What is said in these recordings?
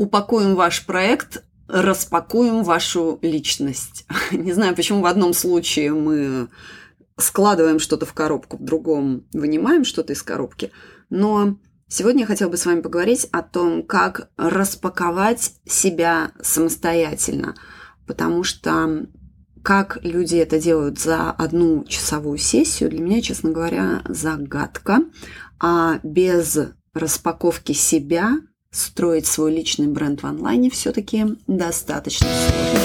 упакуем ваш проект, распакуем вашу личность. Не знаю, почему в одном случае мы складываем что-то в коробку, в другом вынимаем что-то из коробки. Но сегодня я хотела бы с вами поговорить о том, как распаковать себя самостоятельно. Потому что как люди это делают за одну часовую сессию, для меня, честно говоря, загадка. А без распаковки себя строить свой личный бренд в онлайне все-таки достаточно сложно.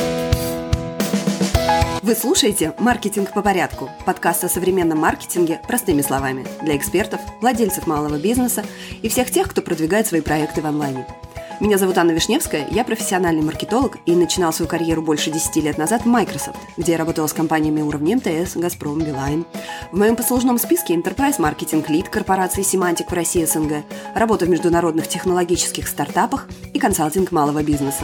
Вы слушаете «Маркетинг по порядку» – подкаст о современном маркетинге простыми словами для экспертов, владельцев малого бизнеса и всех тех, кто продвигает свои проекты в онлайне – меня зовут Анна Вишневская, я профессиональный маркетолог и начинал свою карьеру больше 10 лет назад в Microsoft, где я работала с компаниями уровня МТС, Газпром, Билайн. В моем послужном списке Enterprise Marketing Lead корпорации Semantic в России СНГ, работа в международных технологических стартапах и консалтинг малого бизнеса.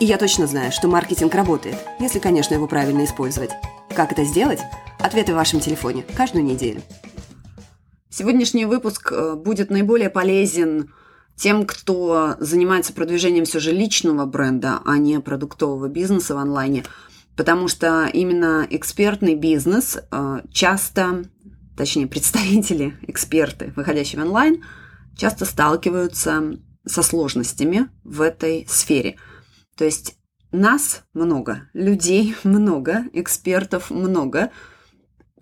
И я точно знаю, что маркетинг работает, если, конечно, его правильно использовать. Как это сделать? Ответы в вашем телефоне каждую неделю. Сегодняшний выпуск э, будет наиболее полезен тем, кто занимается продвижением все же личного бренда, а не продуктового бизнеса в онлайне, потому что именно экспертный бизнес э, часто, точнее представители, эксперты, выходящие в онлайн, часто сталкиваются со сложностями в этой сфере. То есть нас много, людей много, экспертов много –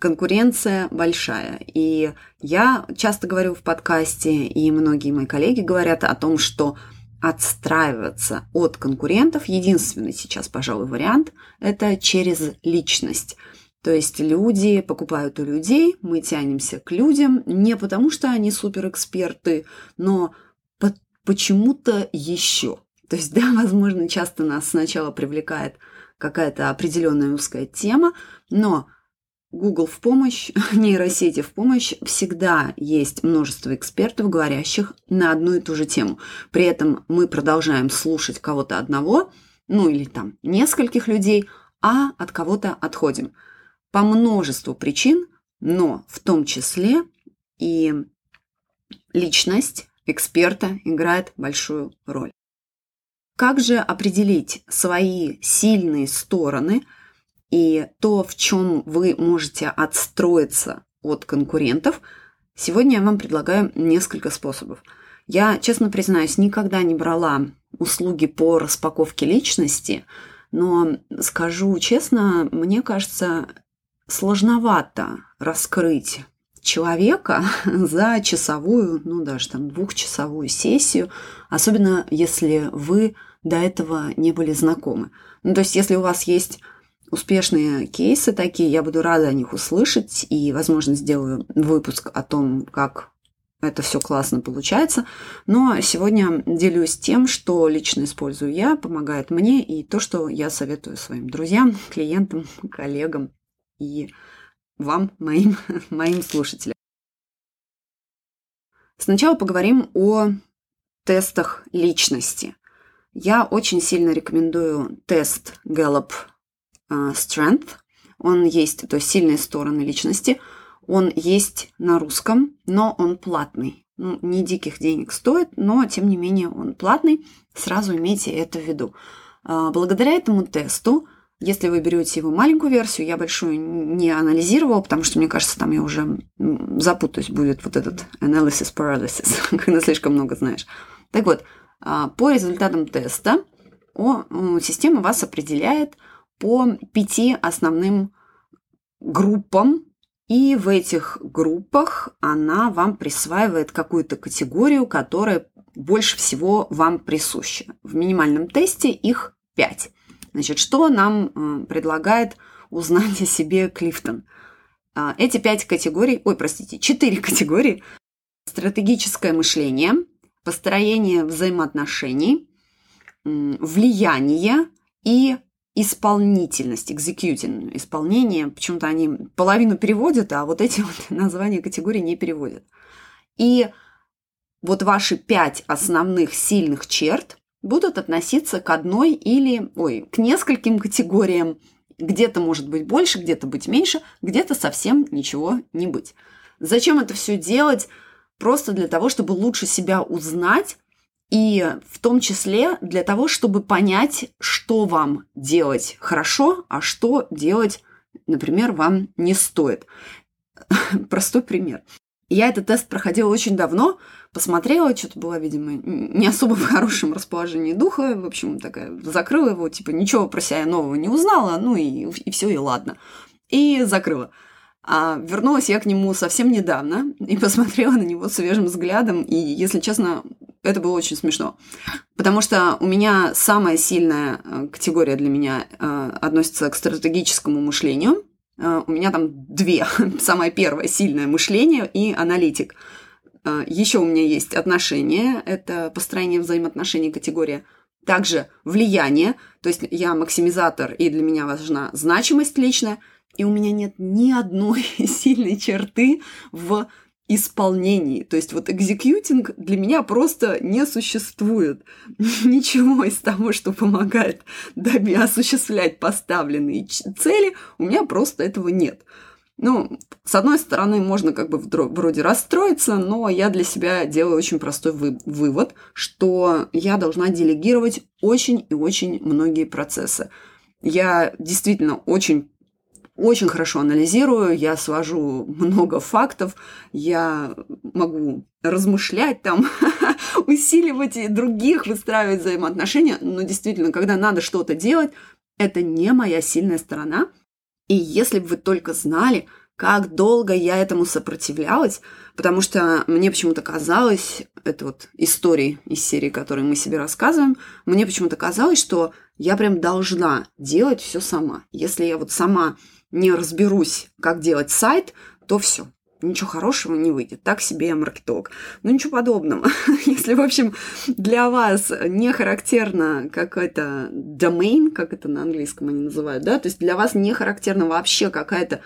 конкуренция большая. И я часто говорю в подкасте, и многие мои коллеги говорят о том, что отстраиваться от конкурентов, единственный сейчас, пожалуй, вариант, это через личность. То есть люди покупают у людей, мы тянемся к людям не потому, что они суперэксперты, но по- почему-то еще. То есть, да, возможно, часто нас сначала привлекает какая-то определенная узкая тема, но Google в помощь, нейросети в помощь, всегда есть множество экспертов, говорящих на одну и ту же тему. При этом мы продолжаем слушать кого-то одного, ну или там нескольких людей, а от кого-то отходим. По множеству причин, но в том числе и личность эксперта играет большую роль. Как же определить свои сильные стороны – и то, в чем вы можете отстроиться от конкурентов, сегодня я вам предлагаю несколько способов. Я, честно признаюсь, никогда не брала услуги по распаковке личности, но скажу честно, мне кажется, сложновато раскрыть человека за часовую, ну даже там двухчасовую сессию, особенно если вы до этого не были знакомы. Ну, то есть, если у вас есть успешные кейсы такие, я буду рада о них услышать и, возможно, сделаю выпуск о том, как это все классно получается. Но сегодня делюсь тем, что лично использую я, помогает мне, и то, что я советую своим друзьям, клиентам, коллегам и вам, моим, моим слушателям. Сначала поговорим о тестах личности. Я очень сильно рекомендую тест Gallup а, strength, он есть, то есть сильные стороны личности, он есть на русском, но он платный. Ну, не диких денег стоит, но тем не менее он платный. Сразу имейте это в виду. А, благодаря этому тесту, если вы берете его маленькую версию, я большую не анализировала, потому что, мне кажется, там я уже запутаюсь, будет вот этот analysis paralysis, когда слишком много знаешь. Так вот, а, по результатам теста система вас определяет – по пяти основным группам, и в этих группах она вам присваивает какую-то категорию, которая больше всего вам присуща. В минимальном тесте их пять. Значит, что нам э, предлагает узнать о себе Клифтон? А, эти пять категорий, ой, простите, четыре категории. Стратегическое мышление, построение взаимоотношений, влияние и исполнительность, executing, исполнение. Почему-то они половину переводят, а вот эти вот названия категорий не переводят. И вот ваши пять основных сильных черт будут относиться к одной или, ой, к нескольким категориям. Где-то может быть больше, где-то быть меньше, где-то совсем ничего не быть. Зачем это все делать? Просто для того, чтобы лучше себя узнать И в том числе для того, чтобы понять, что вам делать хорошо, а что делать, например, вам не стоит. Простой пример. Я этот тест проходила очень давно, посмотрела, что-то была, видимо, не особо в хорошем расположении духа, в общем, такая, закрыла его, типа, ничего про себя нового не узнала, ну и, и все, и ладно. И закрыла. А вернулась я к нему совсем недавно и посмотрела на него свежим взглядом, и, если честно, это было очень смешно. Потому что у меня самая сильная э, категория для меня э, относится к стратегическому мышлению. Э, у меня там две. Самое первое – сильное мышление и аналитик. Еще у меня есть отношения, это построение взаимоотношений категория. Также влияние, то есть я максимизатор, и для меня важна значимость личная – и у меня нет ни одной сильной черты в исполнении. То есть вот экзекьютинг для меня просто не существует. Ничего из того, что помогает даме осуществлять поставленные цели, у меня просто этого нет. Ну, с одной стороны, можно как бы вроде расстроиться, но я для себя делаю очень простой вы вывод, что я должна делегировать очень и очень многие процессы. Я действительно очень очень хорошо анализирую, я свожу много фактов, я могу размышлять там, усиливать других, выстраивать взаимоотношения, но действительно, когда надо что-то делать, это не моя сильная сторона. И если бы вы только знали, как долго я этому сопротивлялась, потому что мне почему-то казалось, это вот истории из серии, которые мы себе рассказываем, мне почему-то казалось, что я прям должна делать все сама. Если я вот сама не разберусь, как делать сайт, то все, ничего хорошего не выйдет. Так себе маркетолог. Ну, ничего подобного. Если, в общем, для вас не характерно какой-то domain, как это на английском они называют, да, то есть для вас не характерна вообще какая-то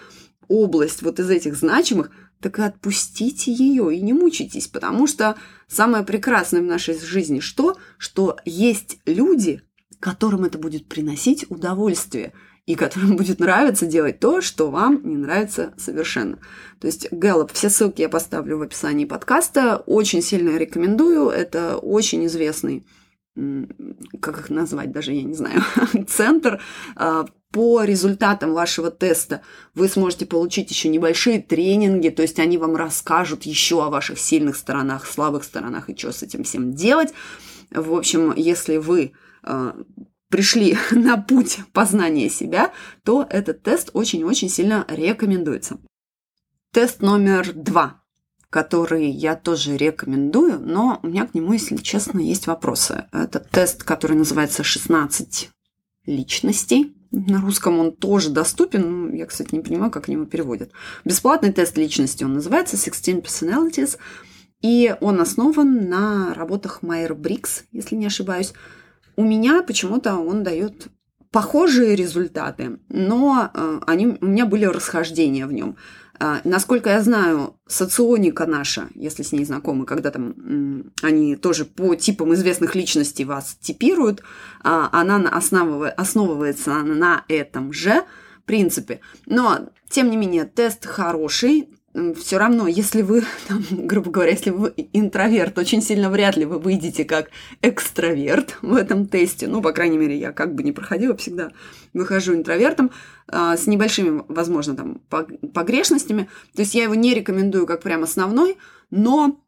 область вот из этих значимых, так и отпустите ее и не мучайтесь, потому что самое прекрасное в нашей жизни что? Что есть люди, которым это будет приносить удовольствие и которым будет нравиться делать то, что вам не нравится совершенно. То есть Gallup, все ссылки я поставлю в описании подкаста, очень сильно рекомендую, это очень известный как их назвать, даже я не знаю, центр а, по результатам вашего теста вы сможете получить еще небольшие тренинги, то есть они вам расскажут еще о ваших сильных сторонах, слабых сторонах и что с этим всем делать. В общем, если вы а, пришли на путь познания себя, то этот тест очень-очень сильно рекомендуется. Тест номер два, который я тоже рекомендую, но у меня к нему, если честно, есть вопросы. Это тест, который называется «16 личностей». На русском он тоже доступен, я, кстати, не понимаю, как они его переводят. Бесплатный тест личности он называется «16 Personalities», и он основан на работах Майер Брикс, если не ошибаюсь. У меня почему-то он дает похожие результаты, но э, они, у меня были расхождения в нем. Э, насколько я знаю, соционика наша, если с ней знакомы, когда там они тоже по типам известных личностей вас типируют, а, она основывается на этом же принципе. Но, тем не менее, тест хороший, все равно, если вы, там, грубо говоря, если вы интроверт, очень сильно вряд ли вы выйдете как экстраверт в этом тесте. Ну, по крайней мере, я как бы не проходила, всегда выхожу интровертом а, с небольшими, возможно, там погрешностями. То есть я его не рекомендую как прям основной, но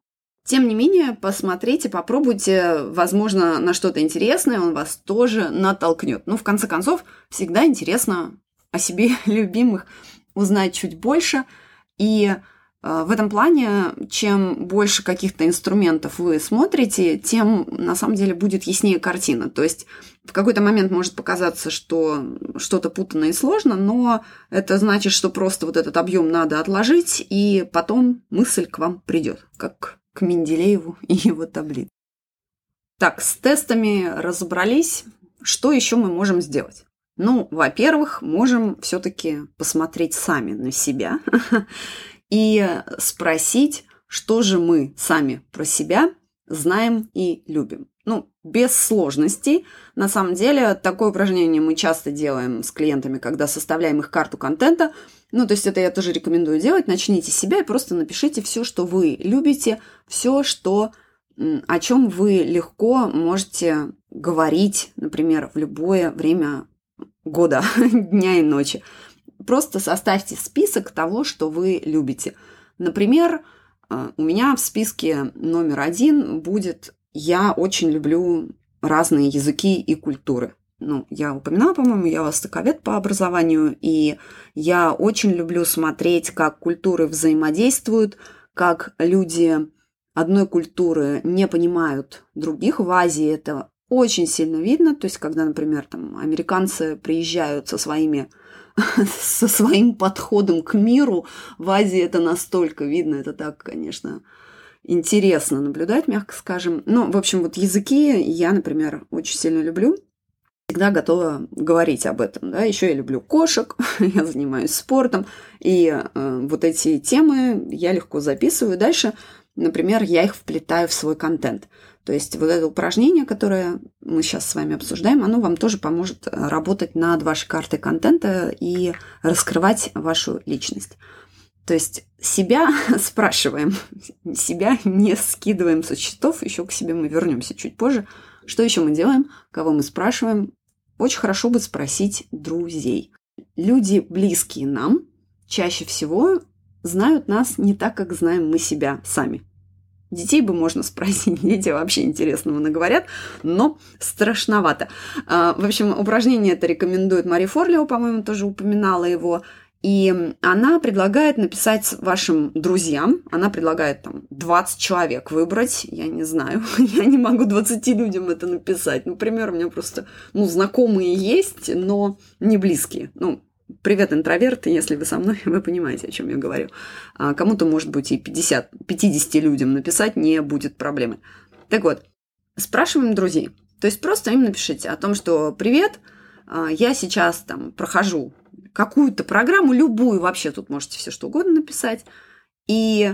тем не менее, посмотрите, попробуйте, возможно, на что-то интересное, он вас тоже натолкнет. Ну, в конце концов, всегда интересно о себе любимых узнать чуть больше – и э, в этом плане, чем больше каких-то инструментов вы смотрите, тем на самом деле будет яснее картина. То есть в какой-то момент может показаться, что что-то путано и сложно, но это значит, что просто вот этот объем надо отложить, и потом мысль к вам придет, как к Менделееву и его таблице. Так, с тестами разобрались. Что еще мы можем сделать? Ну, во-первых, можем все-таки посмотреть сами на себя и спросить, что же мы сами про себя знаем и любим. Ну, без сложностей. На самом деле, такое упражнение мы часто делаем с клиентами, когда составляем их карту контента. Ну, то есть это я тоже рекомендую делать. Начните с себя и просто напишите все, что вы любите, все, что о чем вы легко можете говорить, например, в любое время года, дня и ночи. Просто составьте список того, что вы любите. Например, э, у меня в списке номер один будет «Я очень люблю разные языки и культуры». Ну, я упоминала, по-моему, я востоковед по образованию, и я очень люблю смотреть, как культуры взаимодействуют, как люди одной культуры не понимают других. В Азии это очень сильно видно. То есть, когда, например, там, американцы приезжают со своими со своим подходом к миру, в Азии это настолько видно, это так, конечно, интересно наблюдать, мягко скажем. Ну, в общем, вот языки я, например, очень сильно люблю всегда готова говорить об этом. Да? Еще я люблю кошек, я занимаюсь спортом, и э, вот эти темы я легко записываю. Дальше, например, я их вплетаю в свой контент. То есть вот это упражнение, которое мы сейчас с вами обсуждаем, оно вам тоже поможет работать над вашей картой контента и раскрывать вашу личность. То есть себя спрашиваем, себя не скидываем со счетов, еще к себе мы вернемся чуть позже. Что еще мы делаем? Кого мы спрашиваем? Очень хорошо бы спросить друзей. Люди, близкие нам, чаще всего знают нас не так, как знаем мы себя сами. Детей бы можно спросить, дети вообще интересного наговорят, но страшновато. А, в общем, упражнение это рекомендует Мари Форлио, по-моему, тоже упоминала его. И она предлагает написать вашим друзьям, она предлагает там 20 человек выбрать, я не знаю, я не могу 20 людям это написать. Например, у меня просто, ну, знакомые есть, но не близкие. Ну, Привет, интроверты, если вы со мной, вы понимаете, о чем я говорю. А кому-то, может быть, и 50, 50 людям написать не будет проблемы. Так вот, спрашиваем друзей. То есть просто им напишите о том, что «Привет, а, я сейчас там прохожу какую-то программу, любую вообще, тут можете все что угодно написать. И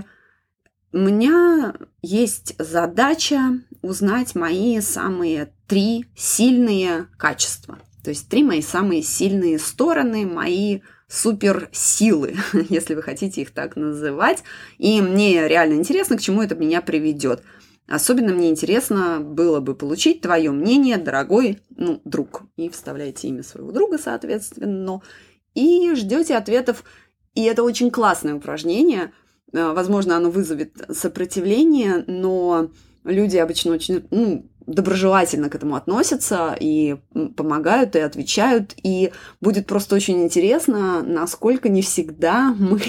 у меня есть задача узнать мои самые три сильные качества. То есть три мои самые сильные стороны, мои суперсилы, если вы хотите их так называть. И мне реально интересно, к чему это меня приведет. Особенно мне интересно было бы получить твое мнение, дорогой ну, друг. И вставляйте имя своего друга, соответственно и ждете ответов. И это очень классное упражнение. Э, возможно, оно вызовет сопротивление, но люди обычно очень ну, доброжелательно к этому относятся и помогают, и отвечают. И будет просто очень интересно, насколько не всегда мы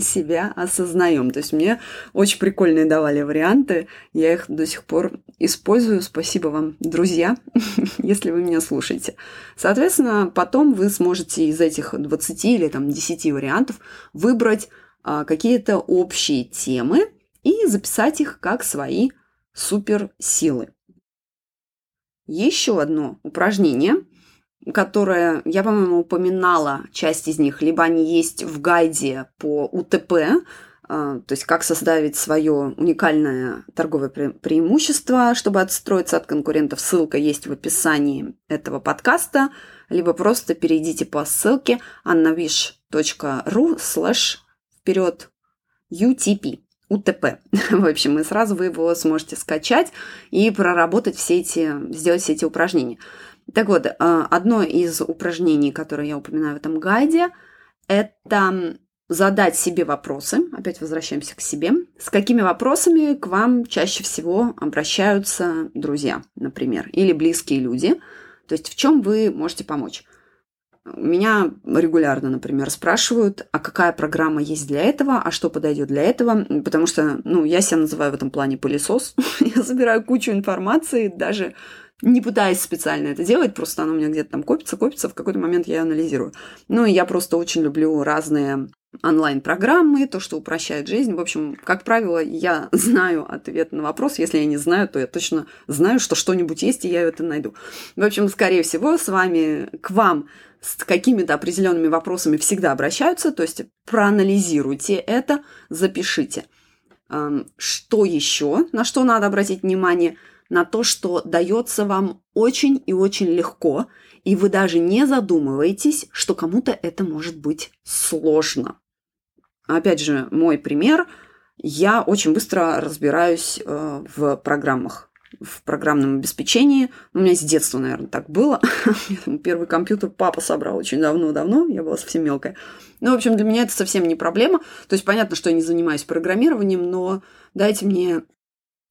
себя осознаем. То есть мне очень прикольные давали варианты. Я их до сих пор использую. Спасибо вам, друзья, если вы меня слушаете. Соответственно, потом вы сможете из этих 20 или там 10 вариантов выбрать а, какие-то общие темы и записать их как свои суперсилы еще одно упражнение, которое я, по-моему, упоминала, часть из них, либо они есть в гайде по УТП, а, то есть как составить свое уникальное торговое преимущество, чтобы отстроиться от конкурентов. Ссылка есть в описании этого подкаста, либо просто перейдите по ссылке annawish.ru slash вперед UTP. УТП. В общем, и сразу вы его сможете скачать и проработать все эти, сделать все эти упражнения. Так вот, э, одно из упражнений, которое я упоминаю в этом гайде, это задать себе вопросы, опять возвращаемся к себе, с какими вопросами к вам чаще всего обращаются друзья, например, или близкие люди, то есть в чем вы можете помочь. Меня регулярно, например, спрашивают, а какая программа есть для этого, а что подойдет для этого, потому что, ну, я себя называю в этом плане пылесос. я собираю кучу информации, даже не пытаясь специально это делать, просто она у меня где-то там копится, копится, в какой-то момент я ее анализирую. Ну, и я просто очень люблю разные онлайн-программы, то, что упрощает жизнь. В общем, как правило, я знаю ответ на вопрос. Если я не знаю, то я точно знаю, что что-нибудь есть, и я это найду. В общем, скорее всего, с вами, к вам с какими-то определенными вопросами всегда обращаются, то есть проанализируйте это, запишите. Что еще, на что надо обратить внимание? На то, что дается вам очень и очень легко, и вы даже не задумываетесь, что кому-то это может быть сложно. Опять же, мой пример. я очень быстро разбираюсь э, в программах в программном обеспечении. У меня с детства, наверное, так было. Первый компьютер папа собрал очень давно-давно, я была совсем мелкая. Ну, в общем, для меня это совсем не проблема. То есть понятно, что я не занимаюсь программированием, но дайте мне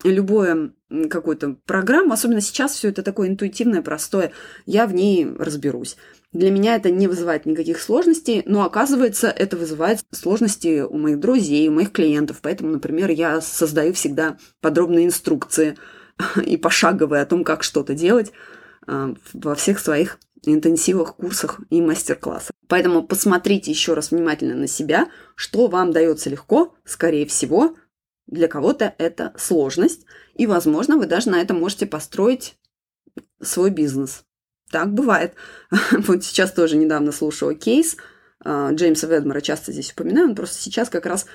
любое какую-то программу, особенно сейчас все это такое интуитивное, простое, я в ней разберусь. Для меня это не вызывает никаких сложностей, но оказывается, это вызывает сложности у моих друзей, у моих клиентов. Поэтому, например, я создаю всегда подробные инструкции и пошаговые о том, как что-то делать а, во всех своих интенсивах, курсах и мастер-классах. Поэтому посмотрите еще раз внимательно на себя, что вам дается легко, скорее всего, для кого-то это сложность, и, возможно, вы даже на этом можете построить свой бизнес. Так бывает. Вот сейчас тоже недавно слушала кейс а, Джеймса Ведмора, часто здесь упоминаю, он просто сейчас как раз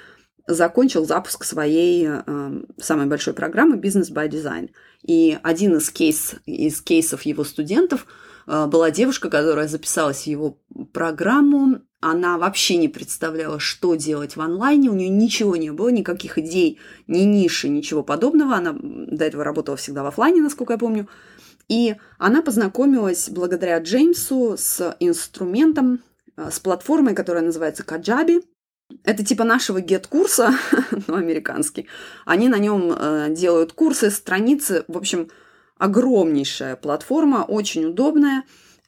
закончил запуск своей э, самой большой программы «Business by Design». И один из, кейс, из кейсов его студентов э, была девушка, которая записалась в его программу. Она вообще не представляла, что делать в онлайне, у нее ничего не было, никаких идей, ни ниши, ничего подобного. Она до этого работала всегда в офлайне, насколько я помню. И она познакомилась благодаря Джеймсу с инструментом, э, с платформой, которая называется Kajabi – это типа нашего гет-курса, но американский. Они на нем э, делают курсы, страницы. В общем, огромнейшая платформа, очень удобная.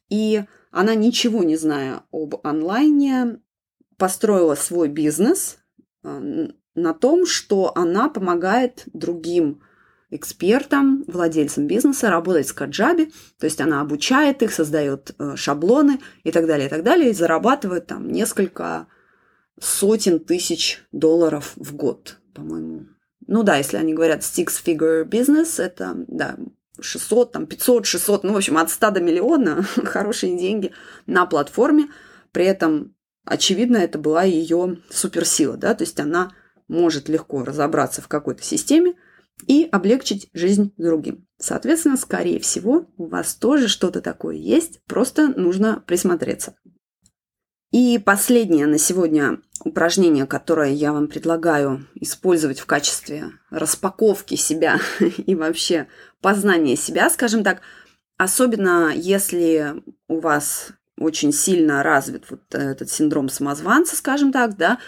И она, ничего не зная об онлайне, построила свой бизнес э, на том, что она помогает другим экспертам, владельцам бизнеса работать с Каджаби, то есть она обучает их, создает э, шаблоны и так далее, и так далее, и зарабатывает там несколько сотен тысяч долларов в год, по-моему. Ну да, если они говорят six-figure business, это, да, 600, там, 500, 600, ну, в общем, от 100 до миллиона хорошие деньги на платформе. При этом, очевидно, это была ее суперсила, да, то есть она может легко разобраться в какой-то системе и облегчить жизнь другим. Соответственно, скорее всего, у вас тоже что-то такое есть, просто нужно присмотреться. И последнее на сегодня упражнение, которое я вам предлагаю использовать в качестве распаковки себя и вообще познания себя, скажем так, особенно если у вас очень сильно развит вот этот синдром самозванца, скажем так, да,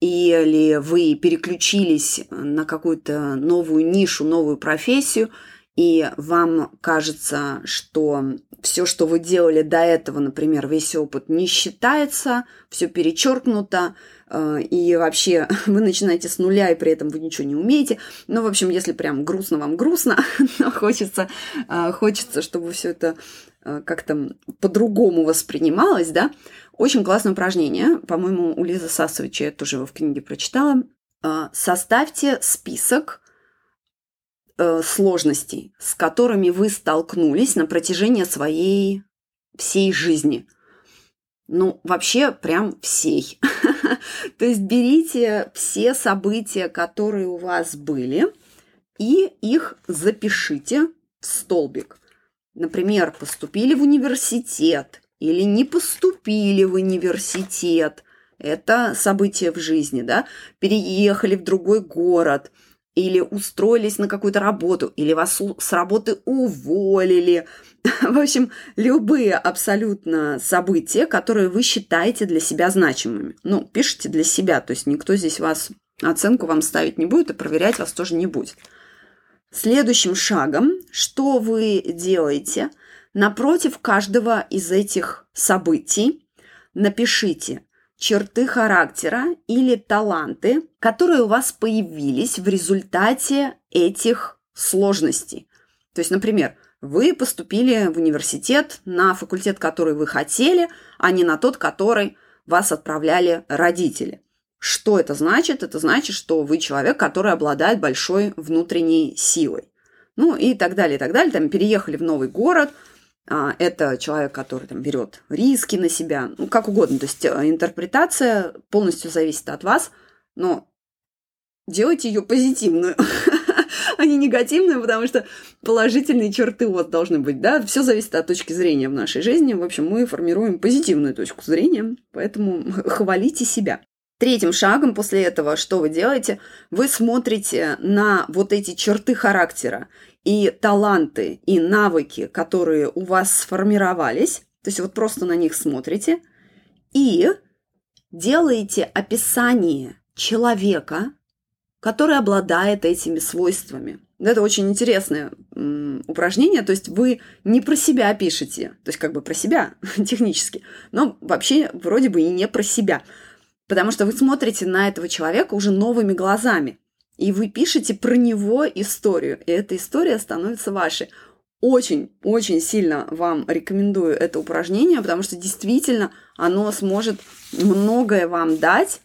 или вы переключились на какую-то новую нишу, новую профессию, и вам кажется, что все, что вы делали до этого, например, весь опыт не считается, все перечеркнуто, э, и вообще вы начинаете с нуля, и при этом вы ничего не умеете. Ну, в общем, если прям грустно вам грустно, но хочется, э, хочется, чтобы все это э, как-то по-другому воспринималось, да, очень классное упражнение. По-моему, у Лизы Сасовича, я тоже его в книге прочитала. Составьте список э, сложностей, с которыми вы столкнулись на протяжении своей всей жизни. Ну, вообще, прям всей. То есть берите все события, которые у вас были, и их запишите в столбик. Например, поступили в университет или не поступили в университет. Это событие в жизни, да? Переехали в другой город – или устроились на какую-то работу, или вас с работы уволили. В общем, любые абсолютно события, которые вы считаете для себя значимыми. Ну, пишите для себя, то есть никто здесь вас оценку вам ставить не будет и проверять вас тоже не будет. Следующим шагом, что вы делаете, напротив каждого из этих событий напишите черты характера или таланты, которые у вас появились в результате этих сложностей. То есть, например, вы поступили в университет на факультет, который вы хотели, а не на тот, который вас отправляли родители. Что это значит? Это значит, что вы человек, который обладает большой внутренней силой. Ну и так далее, и так далее. Там переехали в новый город – это человек, который там берет риски на себя, ну, как угодно. То есть э, интерпретация полностью зависит от вас, но делайте ее позитивную, а не негативную, потому что положительные черты у вас должны быть, да, все зависит от точки зрения в нашей жизни. В общем, мы формируем позитивную точку зрения, поэтому хвалите себя. Третьим шагом после этого, что вы делаете, вы смотрите на вот эти черты характера и таланты, и навыки, которые у вас сформировались, то есть вот просто на них смотрите, и делаете описание человека, который обладает этими свойствами. Это очень интересное упражнение, то есть вы не про себя пишете, то есть как бы про себя технически, но вообще вроде бы и не про себя – Потому что вы смотрите на этого человека уже новыми глазами. И вы пишете про него историю. И эта история становится вашей. Очень-очень сильно вам рекомендую это упражнение, потому что действительно оно сможет многое вам дать,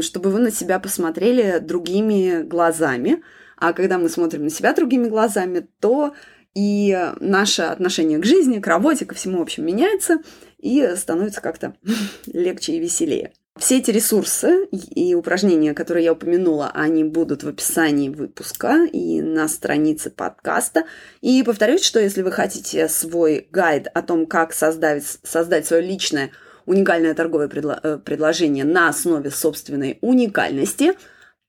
чтобы вы на себя посмотрели другими глазами. А когда мы смотрим на себя другими глазами, то и наше отношение к жизни, к работе, ко всему, в общем, меняется и становится как-то легче и веселее. Все эти ресурсы и упражнения, которые я упомянула, они будут в описании выпуска и на странице подкаста. И повторюсь, что если вы хотите свой гайд о том, как создать, создать свое личное уникальное торговое предло- э, предложение на основе собственной уникальности,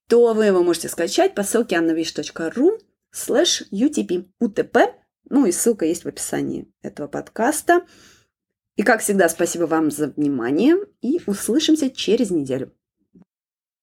то вы его можете скачать по ссылке annavish.ru slash utp, utp, ну и ссылка есть в описании этого подкаста. И, как всегда, спасибо вам за внимание и услышимся через неделю.